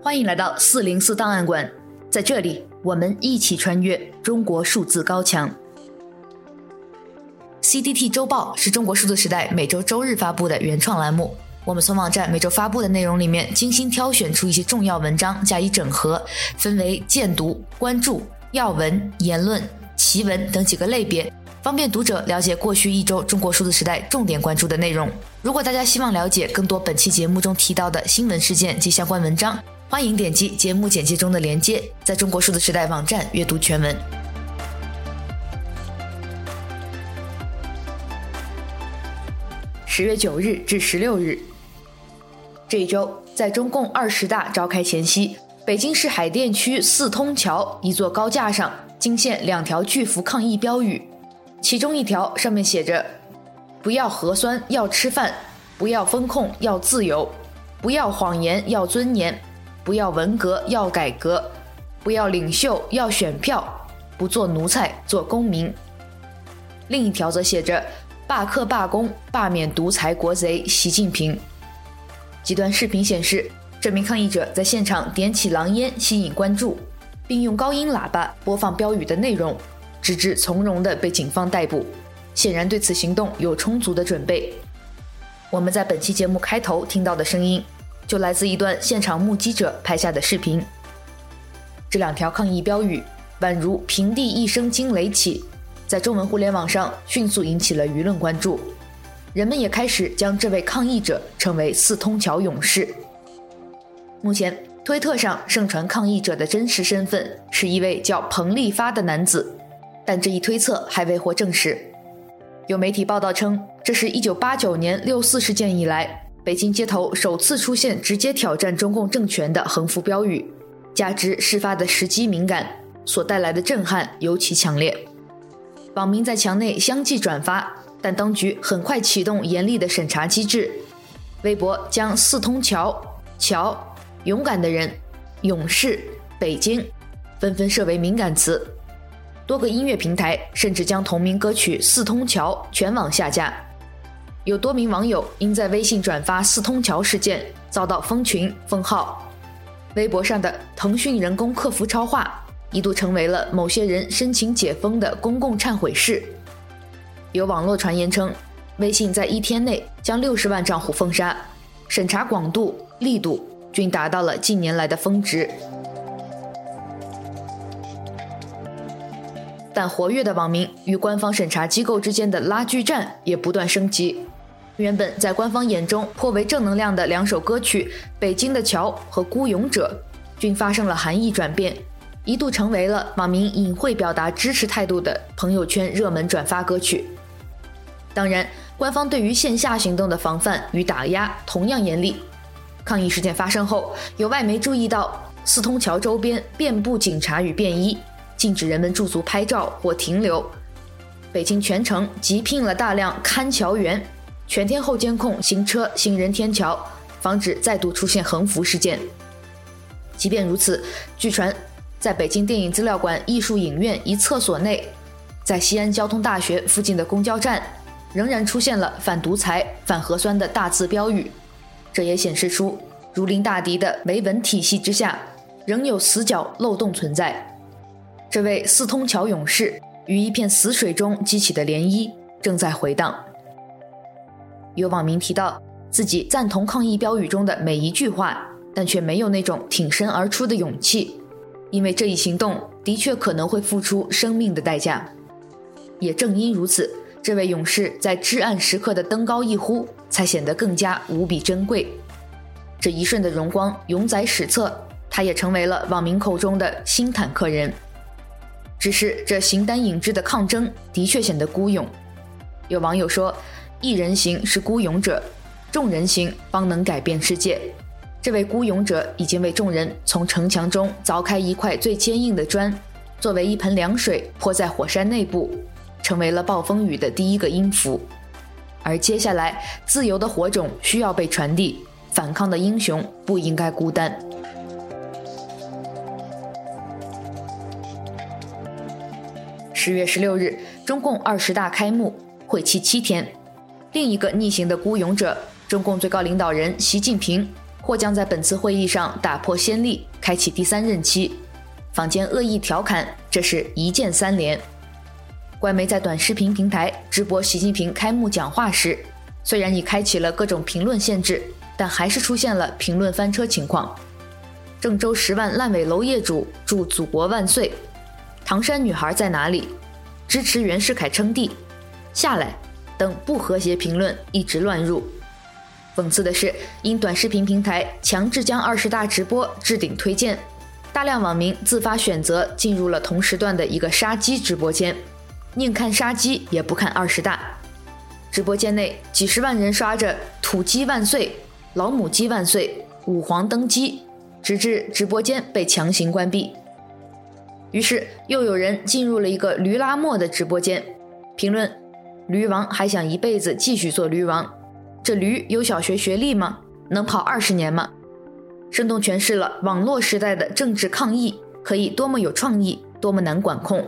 欢迎来到四零四档案馆，在这里，我们一起穿越中国数字高墙。CDT 周报是中国数字时代每周周日发布的原创栏目。我们从网站每周发布的内容里面精心挑选出一些重要文章加以整合，分为荐读、关注、要闻、言论、奇闻等几个类别，方便读者了解过去一周中国数字时代重点关注的内容。如果大家希望了解更多本期节目中提到的新闻事件及相关文章，欢迎点击节目简介中的链接，在中国数字时代网站阅读全文。十月九日至十六日。这一周，在中共二十大召开前夕，北京市海淀区四通桥一座高架上惊现两条巨幅抗议标语，其中一条上面写着：“不要核酸，要吃饭；不要封控，要自由；不要谎言，要尊严；不要文革，要改革；不要领袖，要选票；不做奴才，做公民。”另一条则写着：“罢课罢工，罢免独裁国贼习近平。”几段视频显示，这名抗议者在现场点起狼烟，吸引关注，并用高音喇叭播放标语的内容，直至从容地被警方逮捕。显然对此行动有充足的准备。我们在本期节目开头听到的声音，就来自一段现场目击者拍下的视频。这两条抗议标语宛如平地一声惊雷起，在中文互联网上迅速引起了舆论关注。人们也开始将这位抗议者称为“四通桥勇士”。目前，推特上盛传抗议者的真实身份是一位叫彭立发的男子，但这一推测还未获证实。有媒体报道称，这是一九八九年六四事件以来，北京街头首次出现直接挑战中共政权的横幅标语，加之事发的时机敏感，所带来的震撼尤其强烈。网民在墙内相继转发。但当局很快启动严厉的审查机制，微博将“四通桥”、“桥”、“勇敢的人”、“勇士”、“北京”纷纷设为敏感词，多个音乐平台甚至将同名歌曲“四通桥”全网下架。有多名网友因在微信转发“四通桥”事件遭到封群封号，微博上的腾讯人工客服超话一度成为了某些人申请解封的公共忏悔室。有网络传言称，微信在一天内将六十万账户封杀，审查广度、力度均达到了近年来的峰值。但活跃的网民与官方审查机构之间的拉锯战也不断升级。原本在官方眼中颇为正能量的两首歌曲《北京的桥》和《孤勇者》，均发生了含义转变，一度成为了网民隐晦表达支持态度的朋友圈热门转发歌曲。当然，官方对于线下行动的防范与打压同样严厉。抗议事件发生后，有外媒注意到四通桥周边遍布警察与便衣，禁止人们驻足拍照或停留。北京全城急聘了大量看桥员，全天候监控行车行人天桥，防止再度出现横幅事件。即便如此，据传，在北京电影资料馆艺术影院一厕所内，在西安交通大学附近的公交站。仍然出现了反独裁、反核酸的大字标语，这也显示出如临大敌的维稳体系之下，仍有死角漏洞存在。这位四通桥勇士于一片死水中激起的涟漪正在回荡。有网民提到自己赞同抗议标语中的每一句话，但却没有那种挺身而出的勇气，因为这一行动的确可能会付出生命的代价。也正因如此。这位勇士在至暗时刻的登高一呼，才显得更加无比珍贵。这一瞬的荣光永载史册，他也成为了网民口中的新坦克人。只是这形单影只的抗争的确显得孤勇。有网友说：“一人行是孤勇者，众人行方能改变世界。”这位孤勇者已经为众人从城墙中凿开一块最坚硬的砖，作为一盆凉水泼在火山内部。成为了暴风雨的第一个音符，而接下来，自由的火种需要被传递，反抗的英雄不应该孤单。十月十六日，中共二十大开幕，会期七天。另一个逆行的孤勇者，中共最高领导人习近平，或将在本次会议上打破先例，开启第三任期。坊间恶意调侃，这是一键三连。官媒在短视频平台直播习近平开幕讲话时，虽然已开启了各种评论限制，但还是出现了评论翻车情况。郑州十万烂尾楼业主祝祖国万岁。唐山女孩在哪里？支持袁世凯称帝，下来等不和谐评论一直乱入。讽刺的是，因短视频平台强制将二十大直播置顶推荐，大量网民自发选择进入了同时段的一个杀鸡直播间，宁看杀鸡也不看二十大。直播间内几十万人刷着“土鸡万岁”“老母鸡万岁”“五皇登基”，直至直播间被强行关闭。于是又有人进入了一个驴拉磨的直播间，评论：“驴王还想一辈子继续做驴王？这驴有小学学历吗？能跑二十年吗？”生动诠释了网络时代的政治抗议可以多么有创意，多么难管控。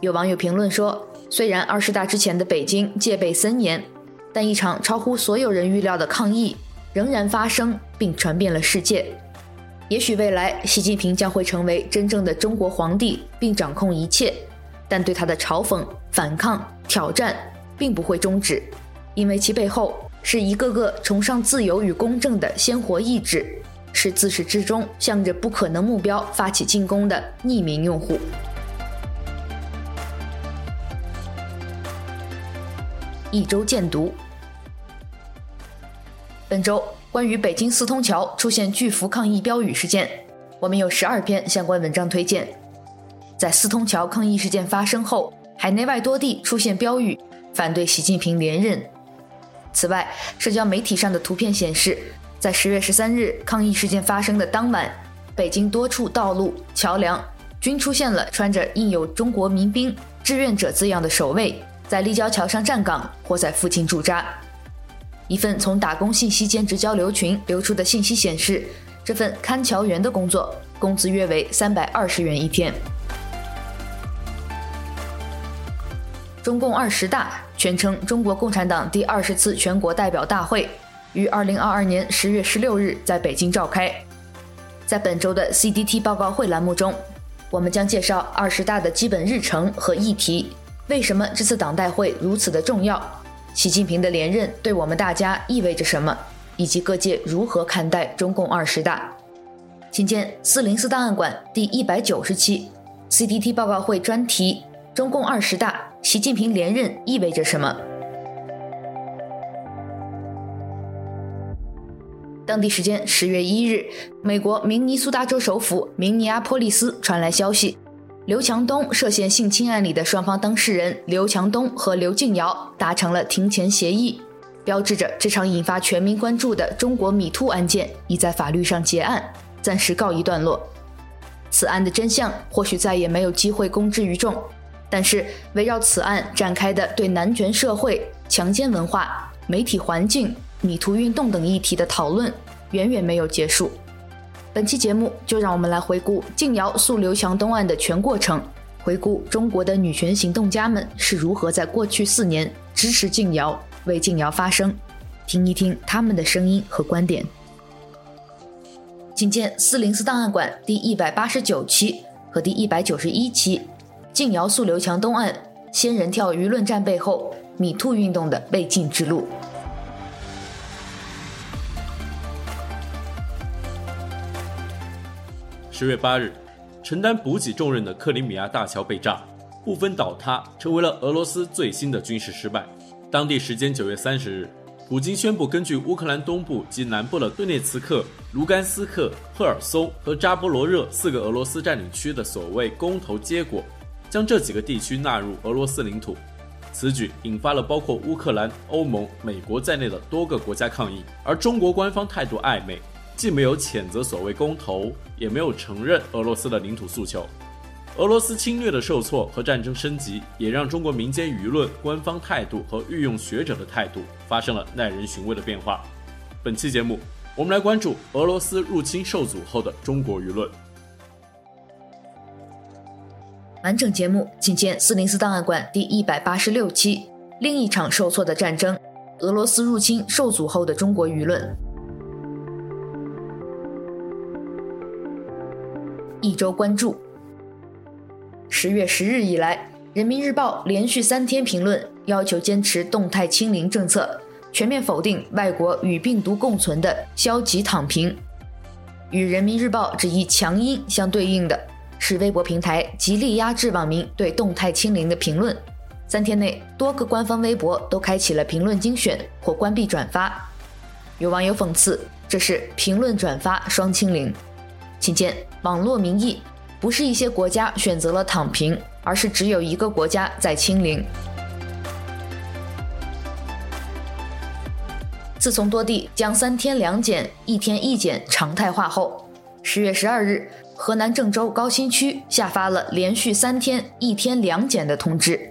有网友评论说：“虽然二十大之前的北京戒备森严，但一场超乎所有人预料的抗议仍然发生并传遍了世界。”也许未来习近平将会成为真正的中国皇帝，并掌控一切，但对他的嘲讽、反抗、挑战并不会终止，因为其背后是一个个崇尚自由与公正的鲜活意志，是自始至终向着不可能目标发起进攻的匿名用户。一周见读，本周。关于北京四通桥出现巨幅抗议标语事件，我们有十二篇相关文章推荐。在四通桥抗议事件发生后，海内外多地出现标语反对习近平连任。此外，社交媒体上的图片显示，在十月十三日抗议事件发生的当晚，北京多处道路、桥梁均出现了穿着印有“中国民兵志愿者”字样的守卫，在立交桥上站岗或在附近驻扎。一份从打工信息兼职交流群流出的信息显示，这份看桥员的工作工资约为三百二十元一天。中共二十大，全称中国共产党第二十次全国代表大会，于二零二二年十月十六日在北京召开。在本周的 CDT 报告会栏目中，我们将介绍二十大的基本日程和议题，为什么这次党代会如此的重要。习近平的连任对我们大家意味着什么，以及各界如何看待中共二十大？请见四零四档案馆第一百九十期 CDT 报告会专题：中共二十大，习近平连任意味着什么？当地时间十月一日，美国明尼苏达州首府明尼阿波利斯传来消息。刘强东涉嫌性侵案里的双方当事人刘强东和刘静瑶达成了庭前协议，标志着这场引发全民关注的中国米兔案件已在法律上结案，暂时告一段落。此案的真相或许再也没有机会公之于众，但是围绕此案展开的对男权社会、强奸文化、媒体环境、米图运动等议题的讨论，远远没有结束。本期节目就让我们来回顾静瑶诉刘强东案的全过程，回顾中国的女权行动家们是如何在过去四年支持静瑶、为静瑶发声，听一听他们的声音和观点。请见四零四档案馆第一百八十九期和第一百九十一期，静瑶诉刘强东岸，仙人跳舆论战背后，米兔运动的未尽之路。十月八日，承担补给重任的克里米亚大桥被炸，部分倒塌，成为了俄罗斯最新的军事失败。当地时间九月三十日，普京宣布根据乌克兰东部及南部的顿涅茨克、卢甘斯克、赫尔松和扎波罗热四个俄罗斯占领区的所谓公投结果，将这几个地区纳入俄罗斯领土。此举引发了包括乌克兰、欧盟、美国在内的多个国家抗议，而中国官方态度暧昧。既没有谴责所谓公投，也没有承认俄罗斯的领土诉求。俄罗斯侵略的受挫和战争升级，也让中国民间舆论、官方态度和御用学者的态度发生了耐人寻味的变化。本期节目，我们来关注俄罗斯入侵受阻后的中国舆论。完整节目，请见四零四档案馆第一百八十六期。另一场受挫的战争，俄罗斯入侵受阻后的中国舆论。一周关注。十月十日以来，《人民日报》连续三天评论，要求坚持动态清零政策，全面否定外国与病毒共存的消极躺平。与《人民日报》这一强音相对应的是，微博平台极力压制网民对动态清零的评论。三天内，多个官方微博都开启了评论精选或关闭转发。有网友讽刺：“这是评论转发双清零。”请见网络民意，不是一些国家选择了躺平，而是只有一个国家在清零。自从多地将三天两检、一天一检常态化后，十月十二日，河南郑州高新区下发了连续三天一天两检的通知。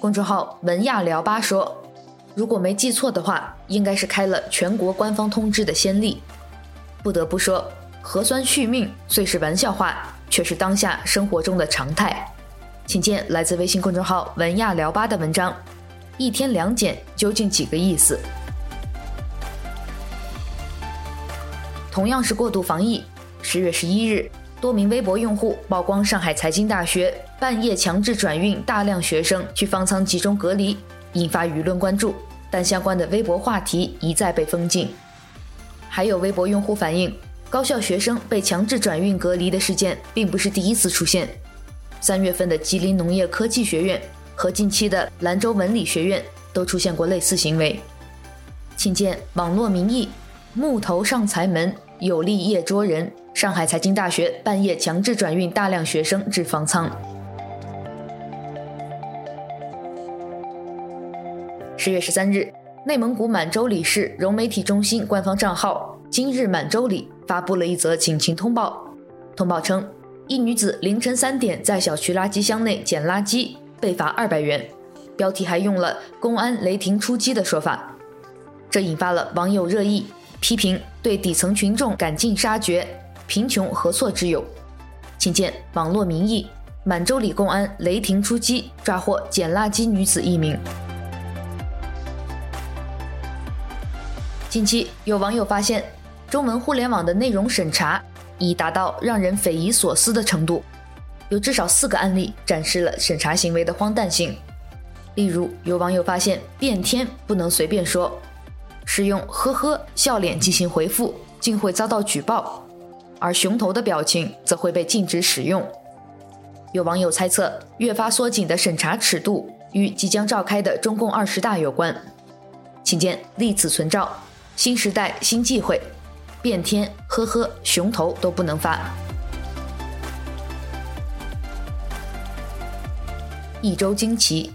公众号文亚聊吧说，如果没记错的话，应该是开了全国官方通知的先例。不得不说，核酸续命虽是玩笑话，却是当下生活中的常态。请见来自微信公众号文亚聊吧的文章：一天两检究竟几个意思？同样是过度防疫，十月十一日，多名微博用户曝光上海财经大学。半夜强制转运大量学生去方舱集中隔离，引发舆论关注，但相关的微博话题一再被封禁。还有微博用户反映，高校学生被强制转运隔离的事件并不是第一次出现。三月份的吉林农业科技学院和近期的兰州文理学院都出现过类似行为。请见网络民意：木头上财门，有力夜捉人。上海财经大学半夜强制转运大量学生至方舱。十月十三日，内蒙古满洲里市融媒体中心官方账号“今日满洲里”发布了一则警情通报。通报称，一女子凌晨三点在小区垃圾箱内捡垃圾，被罚二百元。标题还用了“公安雷霆出击”的说法，这引发了网友热议，批评对底层群众赶尽杀绝，贫穷何错之有？请见网络民意：满洲里公安雷霆出击，抓获捡垃圾女子一名。近期有网友发现，中文互联网的内容审查已达到让人匪夷所思的程度，有至少四个案例展示了审查行为的荒诞性。例如，有网友发现“变天”不能随便说，使用“呵呵”笑脸进行回复，竟会遭到举报，而“熊头”的表情则会被禁止使用。有网友猜测，越发缩紧的审查尺度与即将召开的中共二十大有关。请见历此存照。新时代新忌讳，变天呵呵，熊头都不能发。一周惊奇，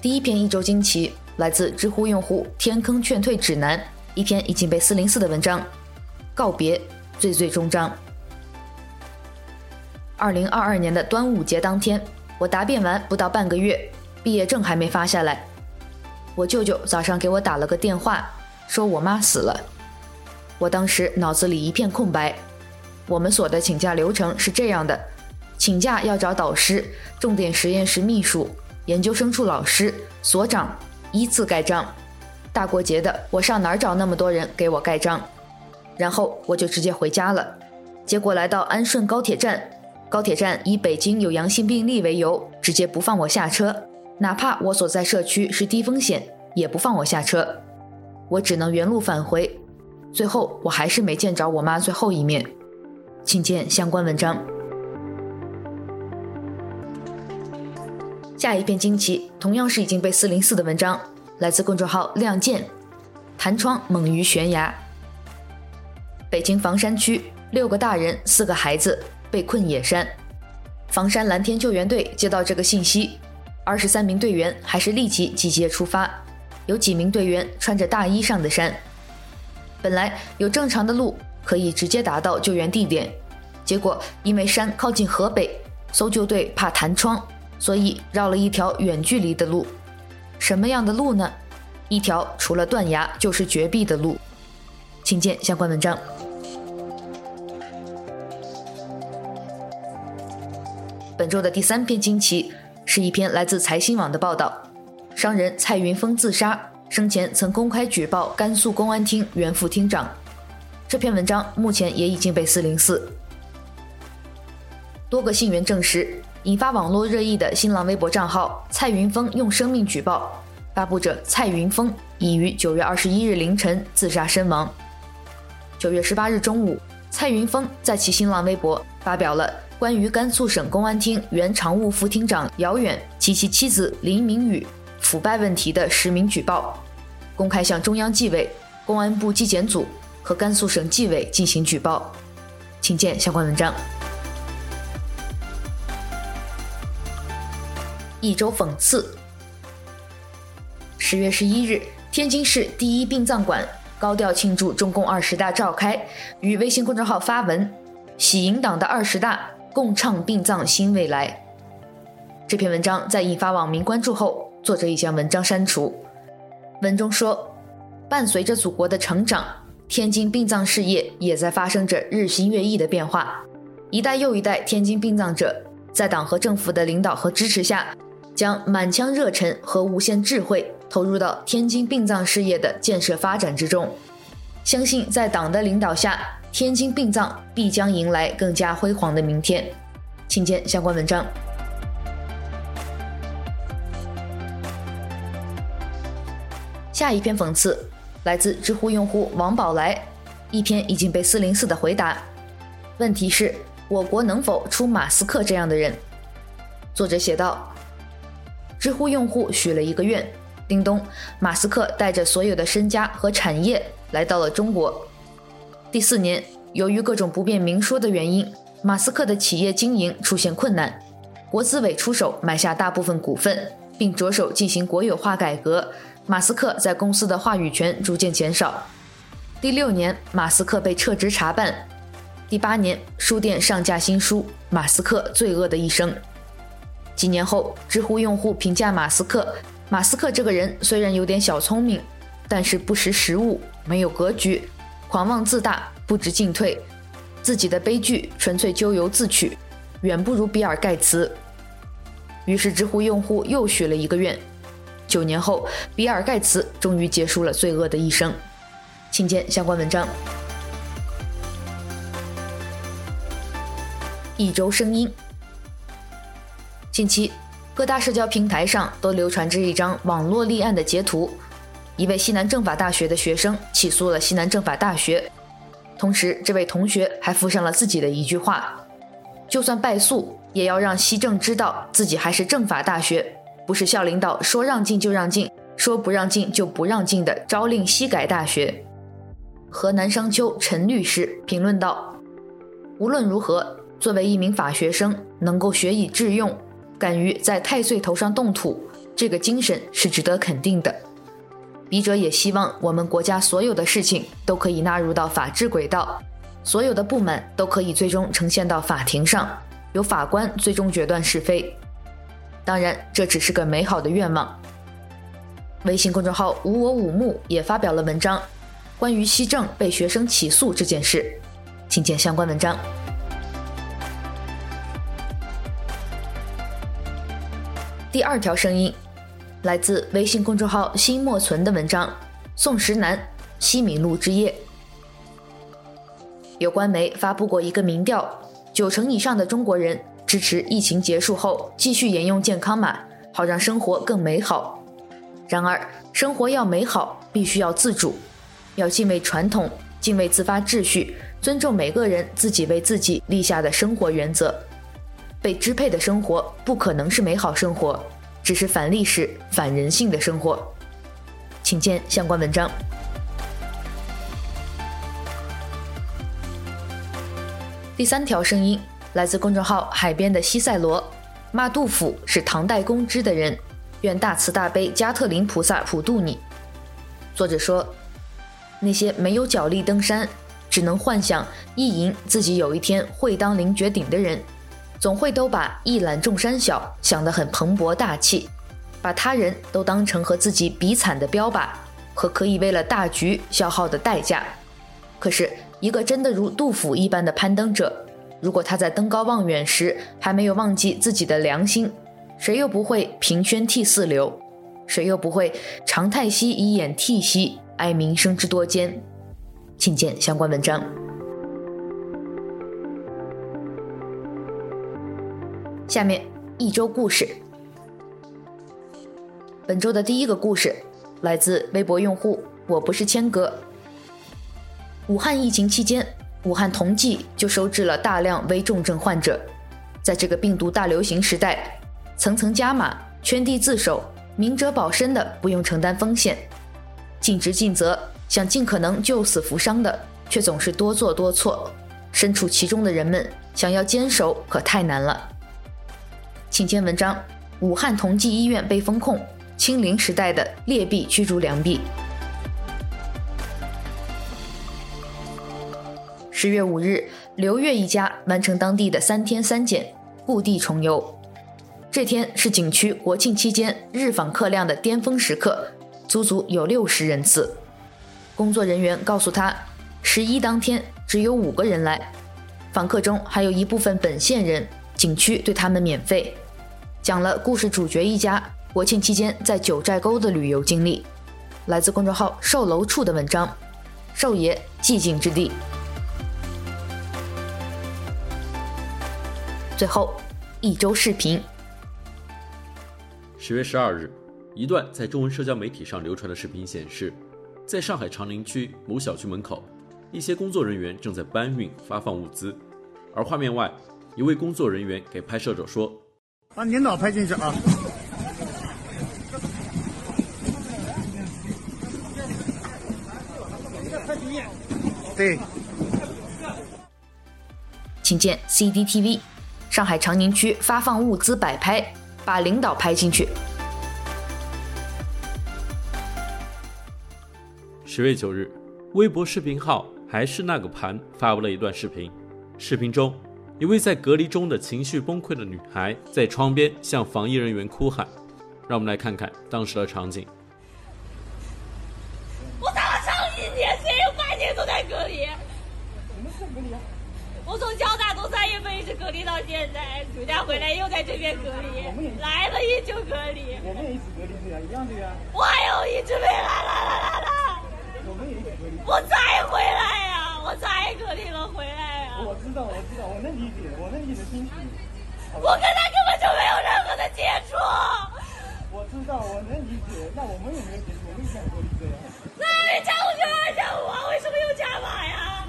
第一篇一周惊奇来自知乎用户天坑劝退指南，一篇已经被四零四的文章。告别最最终章。二零二二年的端午节当天，我答辩完不到半个月，毕业证还没发下来，我舅舅早上给我打了个电话。说我妈死了，我当时脑子里一片空白。我们所的请假流程是这样的：请假要找导师、重点实验室秘书、研究生处老师、所长依次盖章。大过节的，我上哪儿找那么多人给我盖章？然后我就直接回家了。结果来到安顺高铁站，高铁站以北京有阳性病例为由，直接不放我下车，哪怕我所在社区是低风险，也不放我下车。我只能原路返回，最后我还是没见着我妈最后一面，请见相关文章。下一篇惊奇同样是已经被四零四的文章，来自公众号“亮剑”，弹窗猛于悬崖。北京房山区六个大人四个孩子被困野山，房山蓝天救援队接到这个信息，二十三名队员还是立即集结出发。有几名队员穿着大衣上的山，本来有正常的路可以直接达到救援地点，结果因为山靠近河北，搜救队怕弹窗，所以绕了一条远距离的路。什么样的路呢？一条除了断崖就是绝壁的路。请见相关文章。本周的第三篇惊奇是一篇来自财新网的报道：商人蔡云峰自杀，生前曾公开举报甘肃公安厅原副厅长。这篇文章目前也已经被四零四。多个信源证实，引发网络热议的新浪微博账号“蔡云峰用生命举报”发布者蔡云峰已于九月二十一日凌晨自杀身亡。九月十八日中午，蔡云峰在其新浪微博发表了关于甘肃省公安厅原常务副厅长姚远及其妻子林明宇腐败问题的实名举报，公开向中央纪委、公安部纪检组和甘肃省纪委进行举报。请见相关文章。一周讽刺。十月十一日，天津市第一殡葬馆高调庆祝中共二十大召开，与微信公众号发文：“喜迎党的二十大，共创殡葬新未来。”这篇文章在引发网民关注后，作者已将文章删除。文中说：“伴随着祖国的成长，天津殡葬事业也在发生着日新月异的变化。一代又一代天津殡葬者，在党和政府的领导和支持下。”将满腔热忱和无限智慧投入到天津殡葬事业的建设发展之中，相信在党的领导下，天津殡葬必将迎来更加辉煌的明天。请见相关文章。下一篇讽刺来自知乎用户王宝来，一篇已经被四零四的回答。问题是：我国能否出马斯克这样的人？作者写道。知乎用户许了一个愿：叮咚，马斯克带着所有的身家和产业来到了中国。第四年，由于各种不便明说的原因，马斯克的企业经营出现困难，国资委出手买下大部分股份，并着手进行国有化改革。马斯克在公司的话语权逐渐减少。第六年，马斯克被撤职查办。第八年，书店上架新书《马斯克罪恶的一生》。几年后，知乎用户评价马斯克：马斯克这个人虽然有点小聪明，但是不识时务，没有格局，狂妄自大，不知进退，自己的悲剧纯粹咎由自取，远不如比尔盖茨。于是，知乎用户又许了一个愿：九年后，比尔盖茨终于结束了罪恶的一生。请见相关文章。一周声音。近期，各大社交平台上都流传着一张网络立案的截图，一位西南政法大学的学生起诉了西南政法大学，同时这位同学还附上了自己的一句话：“就算败诉，也要让西政知道自己还是政法大学，不是校领导说让进就让进，说不让进就不让进的朝令夕改大学。”河南商丘陈律师评论道：“无论如何，作为一名法学生，能够学以致用。”敢于在太岁头上动土，这个精神是值得肯定的。笔者也希望我们国家所有的事情都可以纳入到法治轨道，所有的不满都可以最终呈现到法庭上，由法官最终决断是非。当然，这只是个美好的愿望。微信公众号“无我五木”也发表了文章，关于西政被学生起诉这件事，请见相关文章。第二条声音，来自微信公众号“新莫存”的文章。宋时南，西米露之夜。有官媒发布过一个民调，九成以上的中国人支持疫情结束后继续沿用健康码，好让生活更美好。然而，生活要美好，必须要自主，要敬畏传统，敬畏自发秩序，尊重每个人自己为自己立下的生活原则。被支配的生活不可能是美好生活，只是反历史、反人性的生活。请见相关文章。第三条声音来自公众号“海边的西塞罗”，骂杜甫是唐代公知的人，愿大慈大悲加特林菩萨普渡你。作者说，那些没有脚力登山，只能幻想意淫自己有一天会当凌绝顶的人。总会都把一览众山小想得很蓬勃大气，把他人都当成和自己比惨的标靶和可以为了大局消耗的代价。可是，一个真的如杜甫一般的攀登者，如果他在登高望远时还没有忘记自己的良心，谁又不会凭轩涕泗流？谁又不会长叹息以掩涕兮，哀民生之多艰？请见相关文章。下面一周故事。本周的第一个故事来自微博用户“我不是谦哥”。武汉疫情期间，武汉同济就收治了大量危重症患者。在这个病毒大流行时代，层层加码，圈地自守，明哲保身的不用承担风险，尽职尽责，想尽可能救死扶伤的却总是多做多错。身处其中的人们想要坚守可太难了。请见文章：武汉同济医院被封控，清零时代的劣币驱逐良币。十月五日，刘月一家完成当地的三天三检，故地重游。这天是景区国庆期间日访客量的巅峰时刻，足足有六十人次。工作人员告诉他，十一当天只有五个人来，访客中还有一部分本县人，景区对他们免费。讲了故事主角一家国庆期间在九寨沟的旅游经历。来自公众号“售楼处”的文章，寿爷寂静之地。最后，一周视频。十月十二日，一段在中文社交媒体上流传的视频显示，在上海长宁区某小区门口，一些工作人员正在搬运、发放物资，而画面外，一位工作人员给拍摄者说：“把领导拍进去啊！”对，请见 CCTV。上海长宁区发放物资摆拍，把领导拍进去。十月九日，微博视频号还是那个盘发布了一段视频。视频中，一位在隔离中的情绪崩溃的女孩在窗边向防疫人员哭喊。让我们来看看当时的场景。我打了上一年，谁有半年都在隔离？什么是隔离啊？我从交大从三月份一直隔离到现在，暑假回来又在这边隔离，来了依旧隔离。我们也一直隔离对呀，一样的呀。我还有一直没来，来来来来。我们也一直隔离。我才回来呀，我才隔离了回来呀。我知道，我知道，我能理解，我能理解心情。我跟他根本就没有任何的接触。我知道，我能理解，那我们也没有接触，我们一直隔离对呀。那你加五就二加五啊？为什么又加码呀？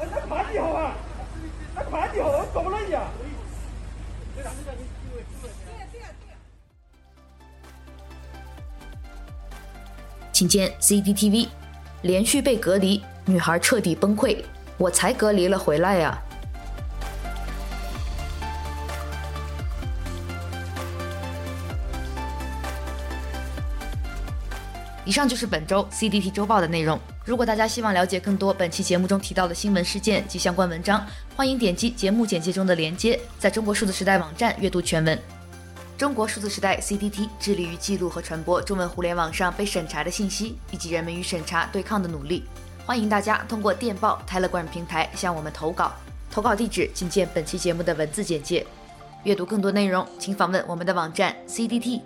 那快递好啊！那快递好，怎么了呀？请见 CCTV，连续被隔离，女孩彻底崩溃。我才隔离了回来呀。以上就是本周 CDT 周报的内容。如果大家希望了解更多本期节目中提到的新闻事件及相关文章，欢迎点击节目简介中的链接，在中国数字时代网站阅读全文。中国数字时代 CDT 致力于记录和传播中文互联网上被审查的信息，以及人们与审查对抗的努力。欢迎大家通过电报 Telegram 平台向我们投稿，投稿地址请见本期节目的文字简介。阅读更多内容，请访问我们的网站 cdt.media。